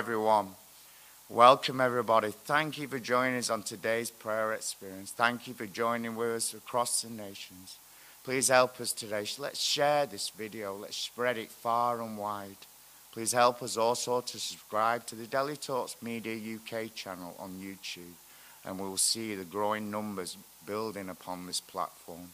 everyone. Welcome, everybody. Thank you for joining us on today's prayer experience. Thank you for joining with us across the nations. Please help us today. Let's share this video. Let's spread it far and wide. Please help us also to subscribe to the Daily Talks Media UK channel on YouTube, and we will see the growing numbers building upon this platform.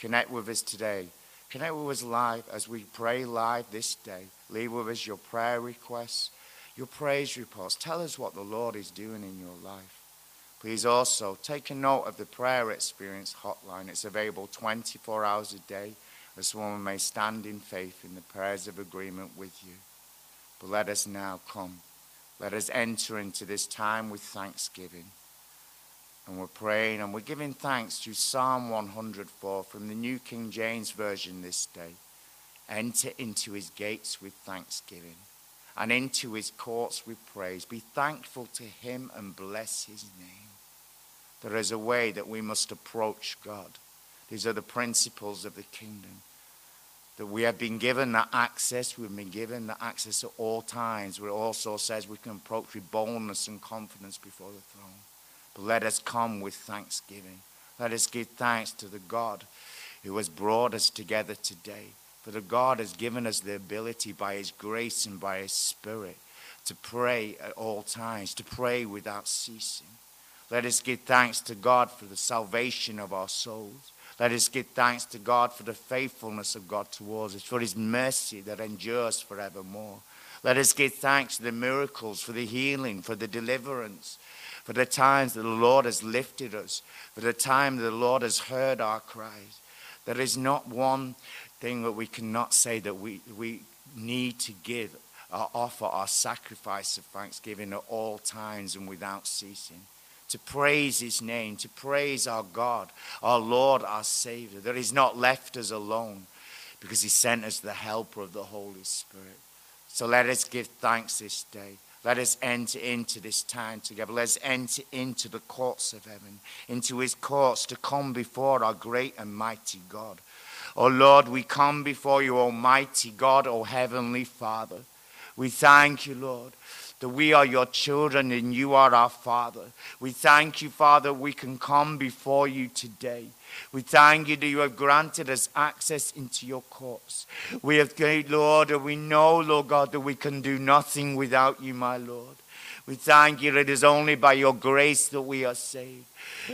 Connect with us today. Connect with us live as we pray live this day. Leave with us your prayer requests your praise reports. Tell us what the Lord is doing in your life. Please also take a note of the prayer experience hotline. It's available 24 hours a day as one may stand in faith in the prayers of agreement with you. But let us now come. Let us enter into this time with thanksgiving. And we're praying and we're giving thanks to Psalm 104 from the New King James Version this day. Enter into his gates with thanksgiving and into his courts with praise. Be thankful to him and bless his name. There is a way that we must approach God. These are the principles of the kingdom. That we have been given that access, we've been given that access at all times. Where it also says we can approach with boldness and confidence before the throne. But let us come with thanksgiving. Let us give thanks to the God who has brought us together today that God has given us the ability by His grace and by His Spirit to pray at all times, to pray without ceasing. Let us give thanks to God for the salvation of our souls. Let us give thanks to God for the faithfulness of God towards us, for His mercy that endures forevermore. Let us give thanks to the miracles, for the healing, for the deliverance, for the times that the Lord has lifted us, for the time that the Lord has heard our cries. There is not one thing that we cannot say that we, we need to give or offer our sacrifice of thanksgiving at all times and without ceasing. To praise his name, to praise our God, our Lord, our Savior, that he's not left us alone because he sent us the helper of the Holy Spirit. So let us give thanks this day. Let us enter into this time together. Let us enter into the courts of heaven, into his courts to come before our great and mighty God. Oh Lord, we come before you, Almighty God, O Heavenly Father. We thank you, Lord, that we are your children and you are our Father. We thank you, Father, we can come before you today. We thank you that you have granted us access into your courts. We have, Lord, and we know, Lord God, that we can do nothing without you, my Lord. We thank you it is only by your grace that we are saved.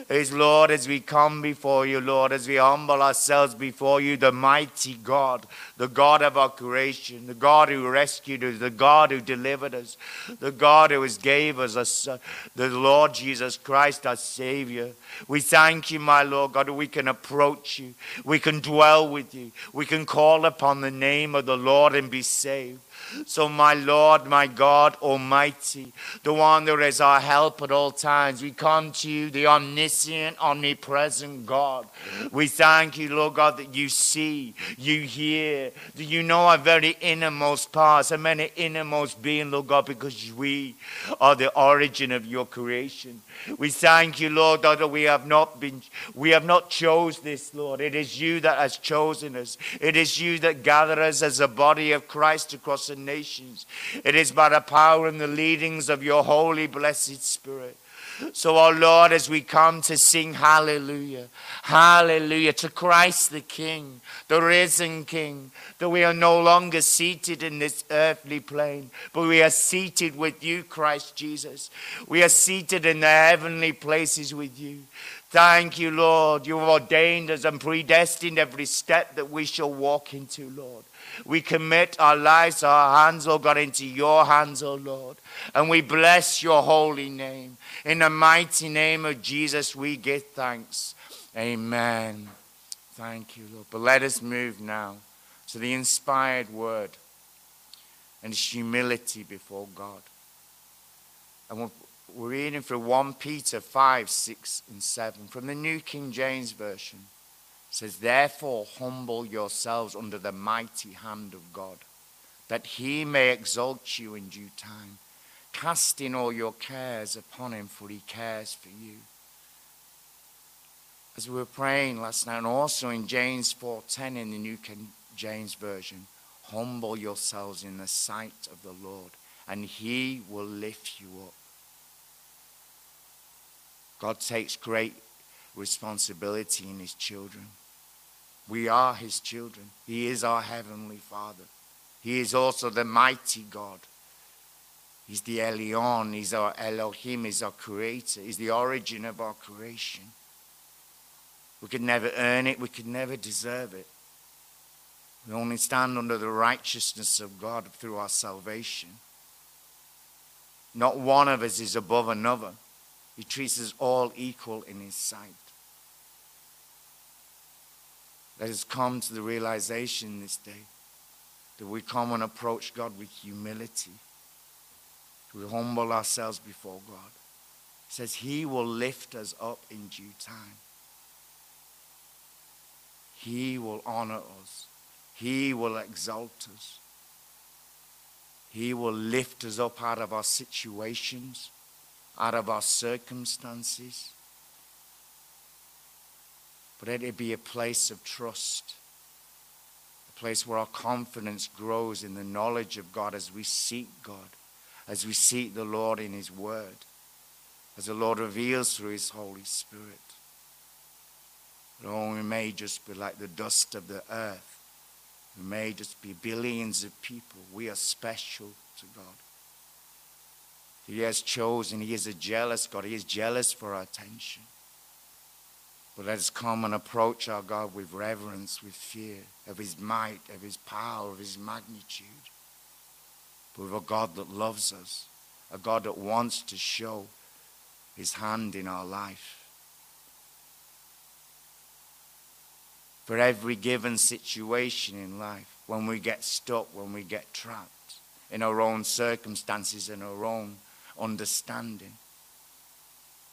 Is Lord, as we come before you, Lord, as we humble ourselves before you, the mighty God, the God of our creation, the God who rescued us, the God who delivered us, the God who has gave us a son, the Lord Jesus Christ, our Savior. We thank you, my Lord God, we can approach you, we can dwell with you, we can call upon the name of the Lord and be saved. So, my Lord, my God Almighty, the one that is our help at all times, we come to you, the omniscient, omnipresent God. We thank you, Lord God, that you see, you hear, that you know our very innermost parts, our many innermost being, Lord God, because we are the origin of your creation. We thank you, Lord, God, that we have not been, we have not chose this, Lord. It is you that has chosen us. It is you that gather us as a body of Christ across the nations. It is by the power and the leadings of your holy, blessed Spirit. So, our Lord, as we come to sing hallelujah, hallelujah to Christ the King, the risen King, that we are no longer seated in this earthly plane, but we are seated with you, Christ Jesus. We are seated in the heavenly places with you. Thank you, Lord. You have ordained us and predestined every step that we shall walk into, Lord. We commit our lives, our hands, oh God, into your hands, oh Lord. And we bless your holy name. In the mighty name of Jesus, we give thanks. Amen. Thank you, Lord. But let us move now to the inspired word and humility before God. And we're reading from 1 Peter 5, 6, and 7 from the New King James Version It says, Therefore, humble yourselves under the mighty hand of God, that he may exalt you in due time, casting all your cares upon him, for he cares for you. As we were praying last night, and also in James 4:10 in the New King James Version, humble yourselves in the sight of the Lord, and He will lift you up. God takes great responsibility in His children. We are His children. He is our Heavenly Father. He is also the mighty God. He's the Elyon. He's our Elohim. He's our creator. He's the origin of our creation. We could never earn it. We could never deserve it. We only stand under the righteousness of God through our salvation. Not one of us is above another. He treats us all equal in His sight. Let us come to the realization this day that we come and approach God with humility. We humble ourselves before God. He says He will lift us up in due time. He will honor us. He will exalt us. He will lift us up out of our situations, out of our circumstances. But let it be a place of trust, a place where our confidence grows in the knowledge of God as we seek God, as we seek the Lord in His Word, as the Lord reveals through His Holy Spirit. Lord, we may just be like the dust of the earth. We may just be billions of people. We are special to God. He has chosen. He is a jealous God. He is jealous for our attention. But let us come and approach our God with reverence, with fear of His might, of His power, of His magnitude. But with a God that loves us, a God that wants to show His hand in our life. For every given situation in life, when we get stuck, when we get trapped in our own circumstances and our own understanding,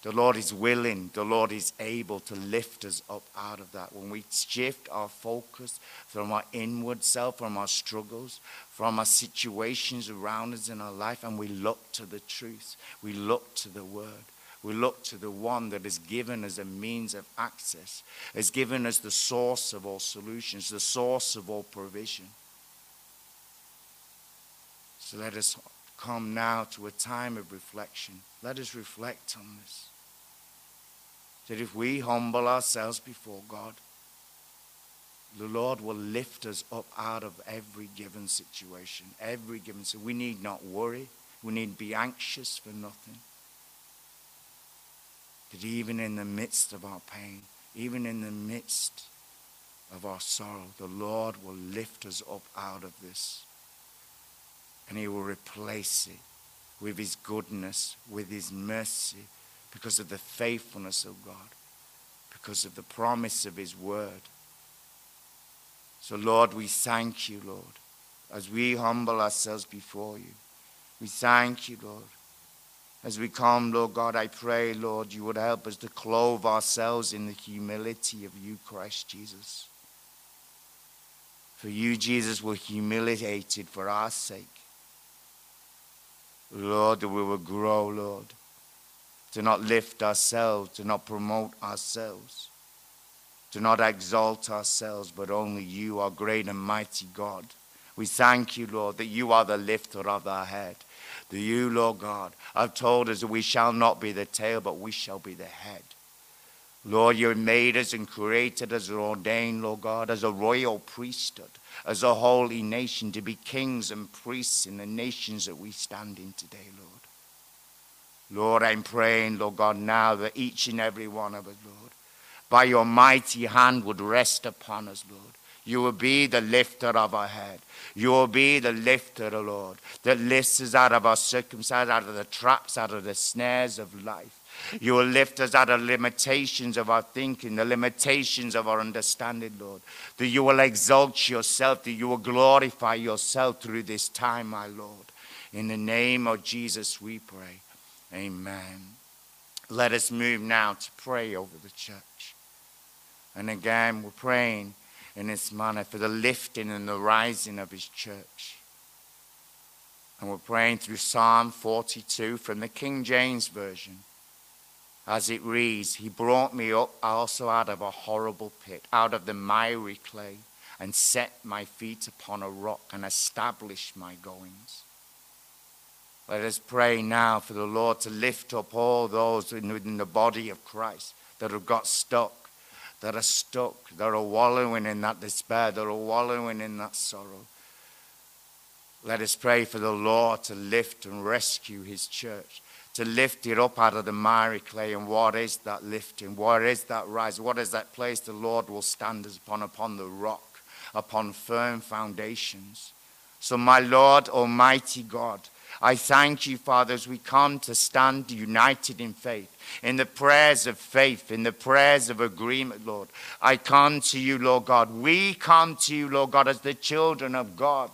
the Lord is willing, the Lord is able to lift us up out of that. When we shift our focus from our inward self, from our struggles, from our situations around us in our life, and we look to the truth, we look to the Word, we look to the one that has given us a means of access, has given us the source of all solutions, the source of all provision. So let us come now to a time of reflection. Let us reflect on this that if we humble ourselves before God, the Lord will lift us up out of every given situation, every given. So we need not worry. We need be anxious for nothing. That even in the midst of our pain, even in the midst of our sorrow, the Lord will lift us up out of this. And He will replace it with His goodness, with His mercy, because of the faithfulness of God, because of the promise of His word. So, Lord, we thank you, Lord, as we humble ourselves before you. We thank you, Lord. As we come, Lord God, I pray, Lord, you would help us to clothe ourselves in the humility of you, Christ Jesus. For you, Jesus, were humiliated for our sake. Lord, that we will grow, Lord to not lift ourselves, to not promote ourselves, to not exalt ourselves, but only you, our great and mighty God. We thank you, Lord, that you are the lifter of our head. That you, Lord God, have told us that we shall not be the tail, but we shall be the head. Lord, you made us and created us and ordained, Lord God, as a royal priesthood, as a holy nation, to be kings and priests in the nations that we stand in today, Lord. Lord, I'm praying, Lord God, now that each and every one of us, Lord, by your mighty hand would rest upon us, Lord. You will be the lifter of our head. You will be the lifter, Lord, that lifts us out of our circumstances, out of the traps, out of the snares of life. You will lift us out of limitations of our thinking, the limitations of our understanding, Lord. That you will exalt yourself, that you will glorify yourself through this time, my Lord. In the name of Jesus, we pray. Amen. Let us move now to pray over the church. And again, we're praying in this manner for the lifting and the rising of his church. And we're praying through Psalm 42 from the King James Version. As it reads, He brought me up also out of a horrible pit, out of the miry clay, and set my feet upon a rock and established my goings. Let us pray now for the Lord to lift up all those within the body of Christ that have got stuck, that are stuck, that are wallowing in that despair, that are wallowing in that sorrow. Let us pray for the Lord to lift and rescue his church, to lift it up out of the miry clay. And what is that lifting? What is that rise? What is that place the Lord will stand us upon, upon the rock, upon firm foundations? So, my Lord, Almighty God, I thank you, Father, as we come to stand united in faith in the prayers of faith, in the prayers of agreement, Lord. I come to you, Lord God. We come to you, Lord God, as the children of God.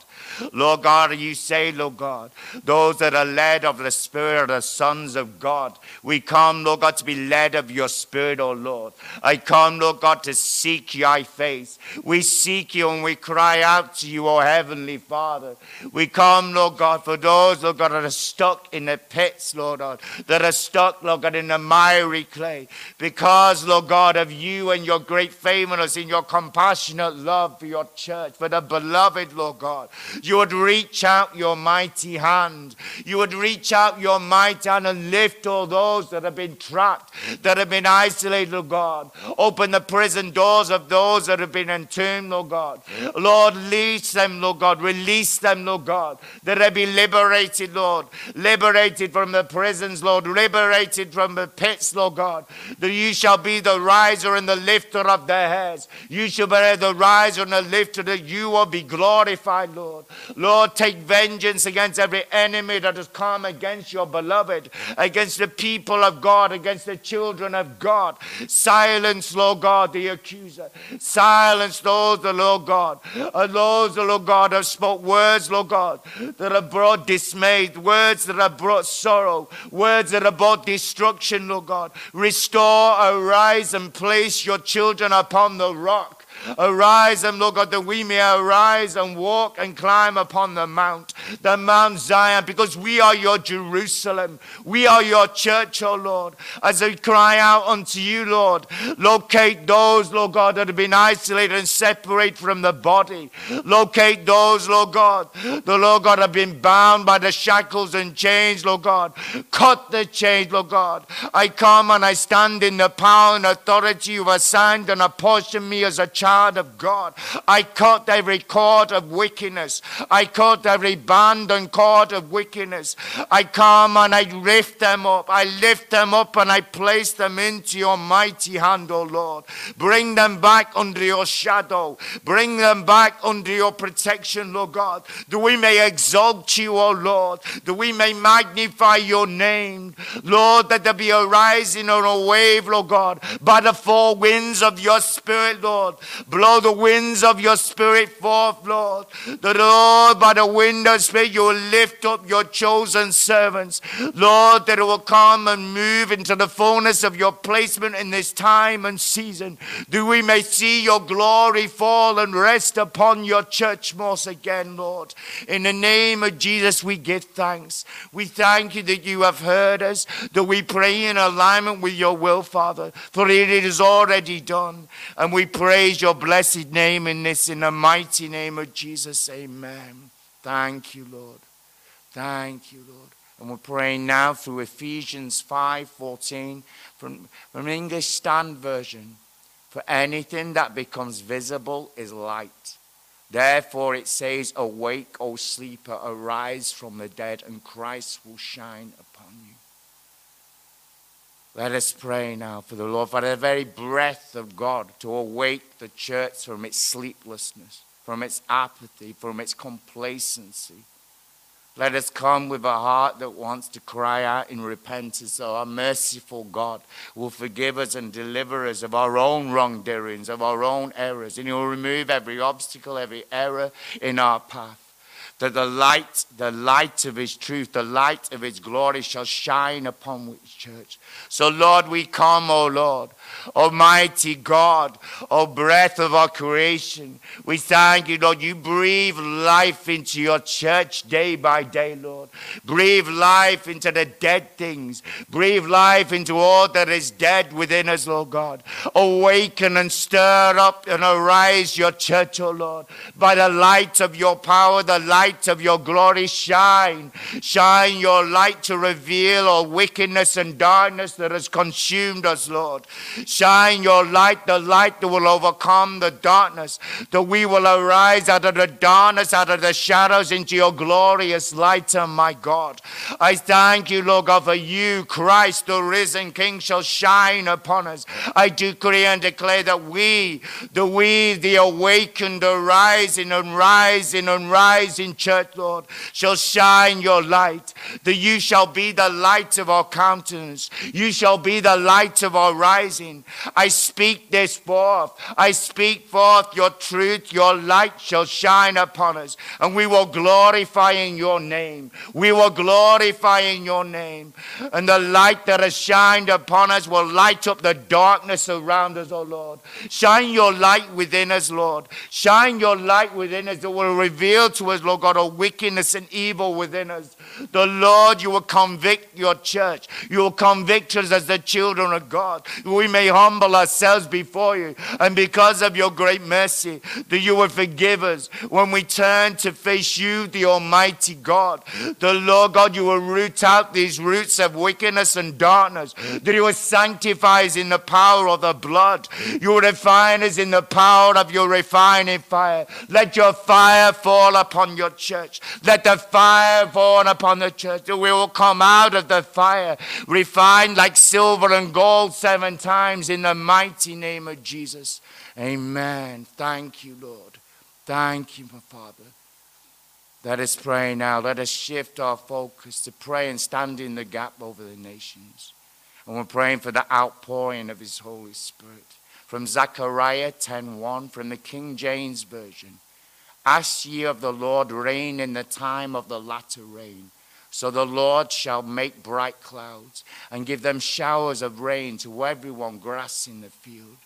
Lord God, you say, Lord God, those that are led of the Spirit are sons of God. We come, Lord God, to be led of your Spirit, O Lord. I come, Lord God, to seek your face. We seek you and we cry out to you, O Heavenly Father. We come, Lord God, for those, Lord God, that are stuck in the pits, Lord God, that are stuck, Lord God, in the miry clay. Because, Lord God, of you and your great faithfulness in your compassionate love for your church, for the beloved, Lord God, you would reach out your mighty hand. You would reach out your mighty hand and lift all those that have been trapped, that have been isolated, Lord God. Open the prison doors of those that have been entombed, Lord God. Lord, release them, Lord God. Release them, Lord God, that they be liberated, Lord. Liberated from the prisons, Lord. Liberated from the pits, Lord God, that you shall be the riser and the lifter of their heads. You shall be the riser and the lifter, that you will be glorified, Lord. Lord, take vengeance against every enemy that has come against your beloved, against the people of God, against the children of God. Silence, Lord God, the accuser. Silence those, the Lord God, those, the Lord God, have spoke words, Lord God, that have brought dismay, words that have brought sorrow, words that have brought destruction, Lord God. Restore, arise, and place your children upon the rock. Arise and Lord God, that we may arise and walk and climb upon the mount, the Mount Zion, because we are your Jerusalem. We are your church, O oh Lord. As we cry out unto you, Lord, locate those, Lord God, that have been isolated and separated from the body. Locate those, Lord God, the Lord God have been bound by the shackles and chains, Lord God. Cut the chains, Lord God. I come and I stand in the power and authority you have assigned and apportioned me as a child of God. I cut every cord of wickedness. I cut every band and cord of wickedness. I come and I lift them up. I lift them up and I place them into your mighty hand, O Lord. Bring them back under your shadow. Bring them back under your protection, Lord God. That we may exalt you, O Lord. That we may magnify your name. Lord, that there be a rising or a wave, Lord God, by the four winds of your spirit, Lord. Blow the winds of your spirit forth, Lord. The Lord, by the wind of spirit, you will lift up your chosen servants. Lord, that it will come and move into the fullness of your placement in this time and season. that we may see your glory fall and rest upon your church once again, Lord. In the name of Jesus, we give thanks. We thank you that you have heard us, that we pray in alignment with your will, Father, for it is already done. And we praise your blessed name in this, in the mighty name of Jesus. Amen. Thank you, Lord. Thank you, Lord. And we're praying now through Ephesians 5:14 from, from English Standard Version. For anything that becomes visible is light. Therefore it says, Awake, O sleeper, arise from the dead, and Christ will shine upon you. Let us pray now for the Lord, for the very breath of God to awake the church from its sleeplessness, from its apathy, from its complacency. Let us come with a heart that wants to cry out in repentance oh, so our merciful God will forgive us and deliver us of our own wrongdoings, of our own errors, and He will remove every obstacle, every error in our path that the light, the light of his truth, the light of his glory shall shine upon his church. So, Lord, we come, O oh Lord, Almighty God, O breath of our creation, we thank you, Lord. You breathe life into your church day by day, Lord. Breathe life into the dead things. Breathe life into all that is dead within us, Lord God. Awaken and stir up and arise your church, O Lord. By the light of your power, the light of your glory, shine. Shine your light to reveal all wickedness and darkness that has consumed us, Lord. Shine your light, the light that will overcome the darkness, that we will arise out of the darkness, out of the shadows into your glorious light, oh my God. I thank you, Lord God, for you, Christ, the risen King, shall shine upon us. I decree and declare that we, the we, the awakened, arising and rising and rising church, Lord, shall shine your light, that you shall be the light of our countenance. You shall be the light of our rising. I speak this forth. I speak forth your truth. Your light shall shine upon us, and we will glorify in your name. We will glorify in your name. And the light that has shined upon us will light up the darkness around us, O oh Lord. Shine your light within us, Lord. Shine your light within us that will reveal to us, Lord God, all wickedness and evil within us. The Lord, you will convict your church. You will convict us as the children of God. We may humble ourselves before you. And because of your great mercy, that you will forgive us when we turn to face you, the Almighty God. The Lord God, you will root out these roots of wickedness and darkness. That you will sanctify us in the power of the blood. You will refine us in the power of your refining fire. Let your fire fall upon your church. Let the fire fall upon the church. That we will come out of the fire refined like silver and gold seven times in the mighty name of Jesus. Amen. Thank you, Lord. Thank you, my Father. Let us pray now. Let us shift our focus to pray and stand in the gap over the nations. And we're praying for the outpouring of His Holy Spirit. From Zechariah 10:1 from the King James Version. Ask ye of the Lord rain in the time of the latter rain. So the Lord shall make bright clouds and give them showers of rain to everyone grass in the field.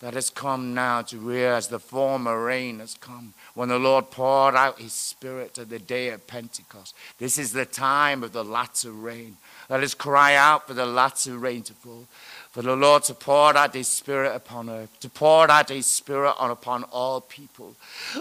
That has come now to realize the former rain has come when the Lord poured out his spirit at the day of Pentecost. This is the time of the latter rain. Let us cry out for the latter rain to fall for the Lord to pour out His Spirit upon earth, to pour out His Spirit on upon all people.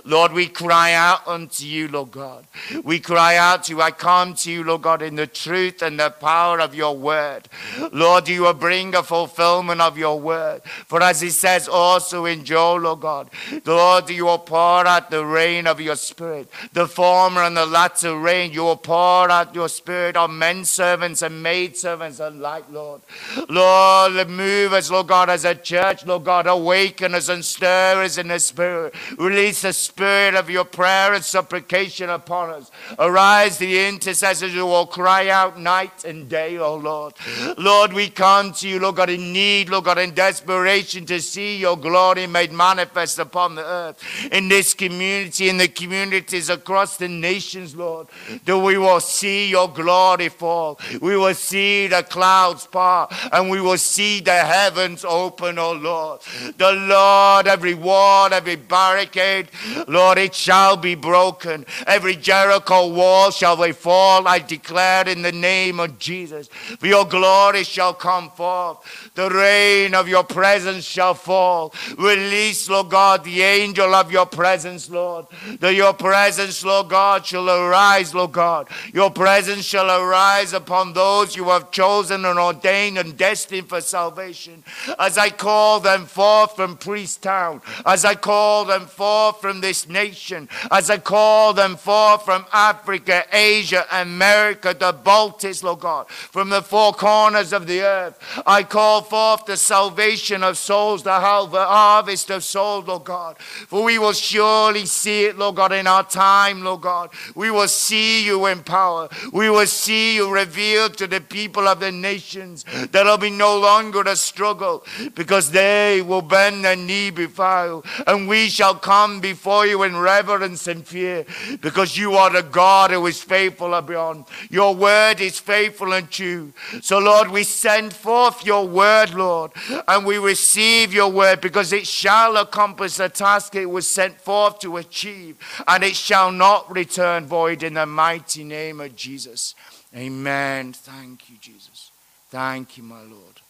Lord, we cry out unto you, Lord God. We cry out to you. I come to you, Lord God, in the truth and the power of your word. Lord, you will bring a fulfillment of your word. For as it says also in Joel, Lord God, Lord, you will pour out the rain of your Spirit, the former and the latter rain. You will pour out your Spirit on men servants and maid servants alike, Lord. Lord, move us, Lord God, as a church, Lord God, awaken us and stir us in the Spirit. Release the Spirit of your prayer and supplication upon us. Arise the intercessors who will cry out night and day, O Lord. Lord, we come to you, Lord God, in need, Lord God, in desperation to see your glory made manifest upon the earth. In this community, in the communities across the nations, Lord, that we will see your glory fall. We will see the clouds part, and we will see see the heavens open, O Lord. The Lord, every wall, every barricade, Lord, it shall be broken. Every Jericho wall shall they fall, I declare in the name of Jesus. For your glory shall come forth. The rain of your presence shall fall. Release, Lord God, the angel of your presence, Lord. That your presence, Lord God, shall arise, Lord God. Your presence shall arise upon those you have chosen and ordained and destined for salvation. Salvation, as I call them forth from Preston, as I call them forth from this nation, as I call them forth from Africa, Asia, America, the Baltics, Lord God, from the four corners of the earth, I call forth the salvation of souls, the harvest of souls, Lord God. For we will surely see it, Lord God, in our time, Lord God. We will see you in power. We will see you revealed to the people of the nations. There will be no longer longer a struggle because they will bend their knee before you. And we shall come before you in reverence and fear because you are the God who is faithful beyond. Your word is faithful and true. So, Lord, we send forth your word, Lord, and we receive your word because it shall accomplish the task it was sent forth to achieve, and it shall not return void in the mighty name of Jesus. Amen. Thank you, Jesus. Thank you, my Lord.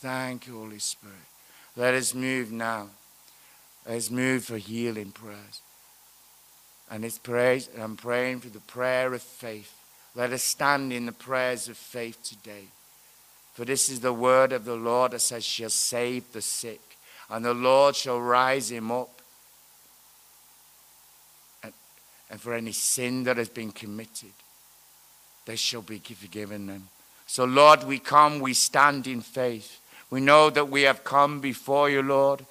Thank you, Holy Spirit. Let us move now. Let us move for healing prayers. And it's praise, I'm praying for the prayer of faith. Let us stand in the prayers of faith today. For this is the word of the Lord that says, shall save the sick, and the Lord shall rise him up. And, and for any sin that has been committed, they shall be forgiven them. So, Lord, we come, we stand in faith. We know that we have come before you, Lord,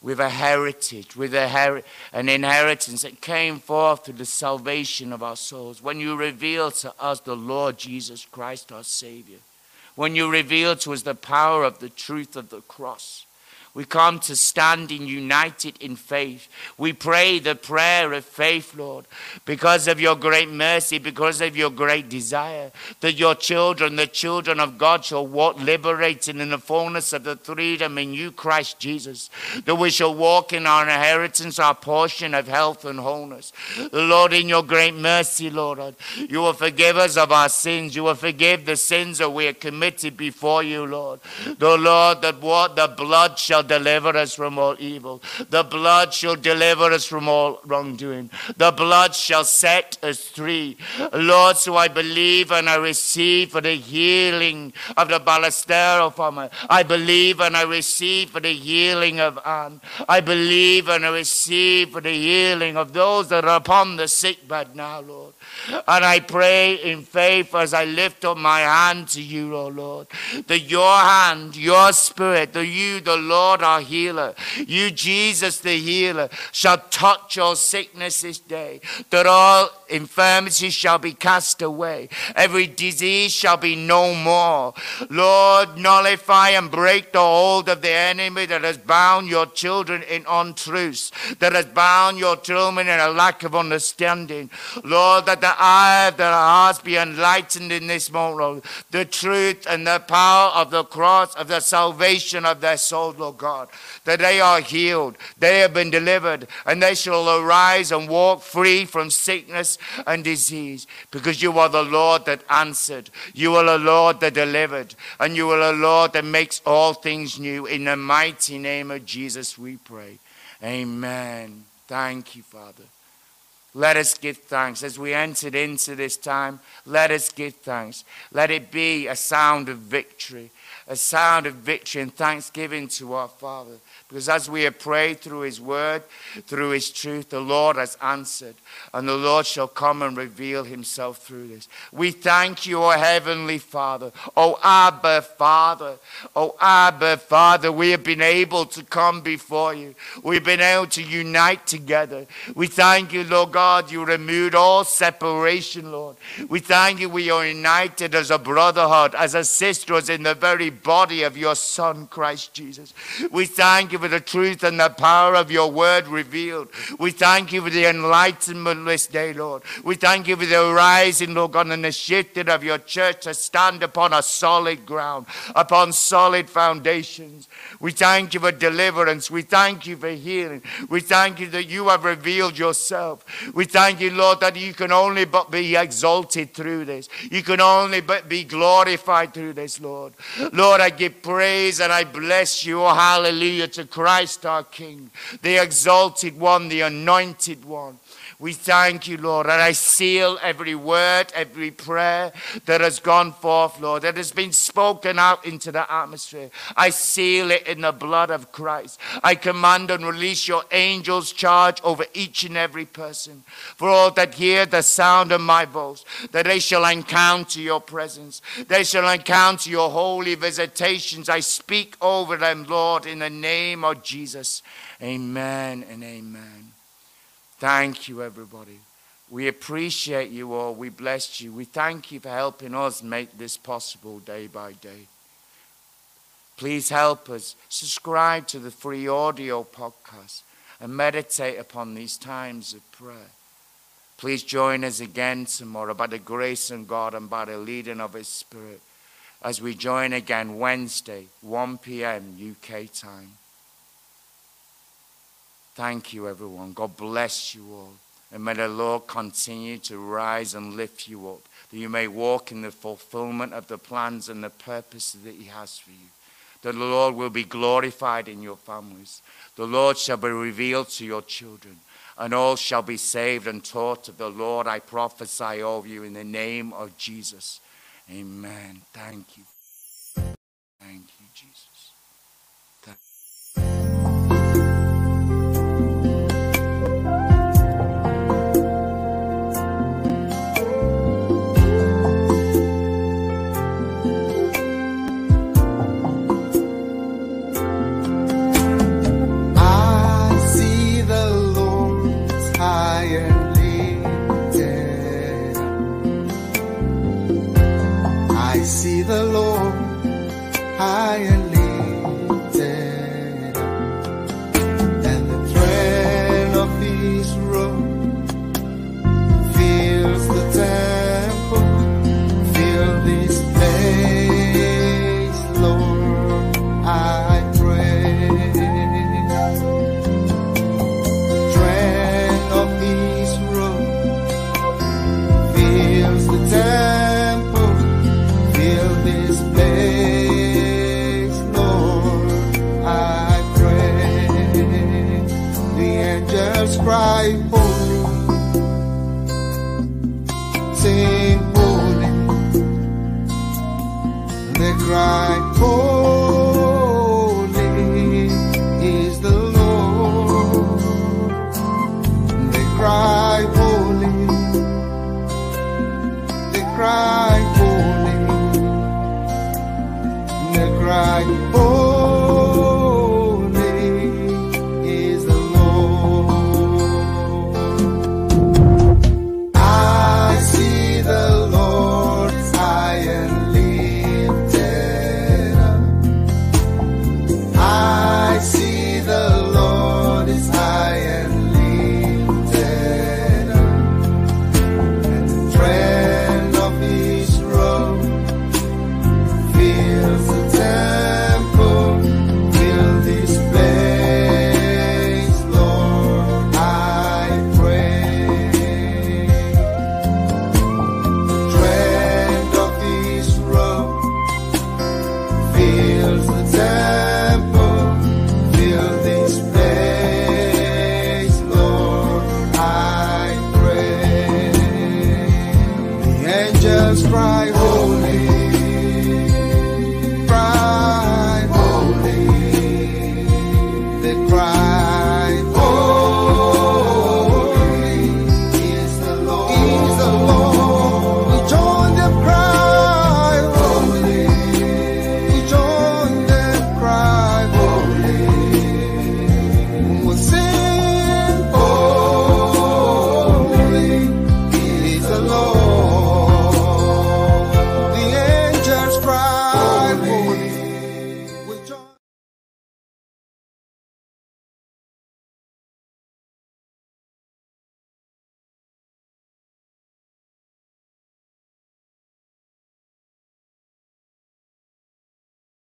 with a heritage, with a her- an inheritance that came forth through the salvation of our souls. When you revealed to us the Lord Jesus Christ, our Savior, when you revealed to us the power of the truth of the cross, we come to standing united in faith. We pray the prayer of faith, Lord, because of your great mercy, because of your great desire, that your children, the children of God, shall walk liberated in the fullness of the freedom in you, Christ Jesus, that we shall walk in our inheritance, our portion of health and wholeness. Lord, in your great mercy, Lord, you will forgive us of our sins. You will forgive the sins that we have committed before you, Lord. The Lord, that what the blood shall deliver us from all evil. The blood shall deliver us from all wrongdoing. The blood shall set us free. Lord, so I believe and I receive for the healing of the Ballestero family. I believe and I receive for the healing of Anne. I believe and I receive for the healing of those that are upon the sick bed now, Lord. And I pray in faith as I lift up my hand to you, O Lord, that your hand, your spirit, that you, the Lord, our healer, you, Jesus, the healer, shall touch your sickness this day, that all infirmities shall be cast away, every disease shall be no more. Lord, nullify and break the hold of the enemy that has bound your children in untruths, that has bound your children in a lack of understanding. Lord, that the eye of their hearts be enlightened in this moment, Lord. The truth and the power of the cross, of the salvation of their soul, Lord God. That they are healed, they have been delivered, and they shall arise and walk free from sickness and disease. Because you are the Lord that answered, you are the Lord that delivered, and you are the Lord that makes all things new. In the mighty name of Jesus, we pray. Amen. Thank you, Father. Let us give thanks. As we entered into this time, let us give thanks. Let it be a sound of victory, a sound of victory and thanksgiving to our Father. Because as we have prayed through His word, through His truth, the Lord has answered, and the Lord shall come and reveal Himself through this. We thank you, O Heavenly Father, O Abba Father, O Abba Father. We have been able to come before you, we've been able to unite together. We thank you, Lord God, you removed all separation, Lord. We thank you, we are united as a brotherhood, as a sisterhood in the very body of your Son, Christ Jesus. We thank you for the truth and the power of your word revealed. We thank you for the enlightenment this day, Lord. We thank you for the rising, Lord God, and the shifting of your church to stand upon a solid ground, upon solid foundations. We thank you for deliverance. We thank you for healing. We thank you that you have revealed yourself. We thank you, Lord, that you can only but be exalted through this. You can only but be glorified through this, Lord. Lord, I give praise and I bless you. Oh, hallelujah to Christ our King, the exalted one, the anointed one. We thank you, Lord, and I seal every word, every prayer that has gone forth, Lord, that has been spoken out into the atmosphere. I seal it in the blood of Christ. I command and release your angels' charge over each and every person. For all that hear the sound of my voice, that they shall encounter your presence. They shall encounter your holy visitations. I speak over them, Lord, in the name of Jesus. Amen and amen. Thank you, everybody. We appreciate you all. We bless you. We thank you for helping us make this possible day by day. Please help us subscribe to the free audio podcast and meditate upon these times of prayer. Please join us again tomorrow by the grace of God and by the leading of His Spirit as we join again Wednesday, 1 p.m. UK time. Thank you, everyone. God bless you all. And may the Lord continue to rise and lift you up, that you may walk in the fulfillment of the plans and the purposes that He has for you. That the Lord will be glorified in your families. The Lord shall be revealed to your children, and all shall be saved and taught of the Lord. I prophesy over you in the name of Jesus. Amen. Thank you. Thank you, Jesus. Just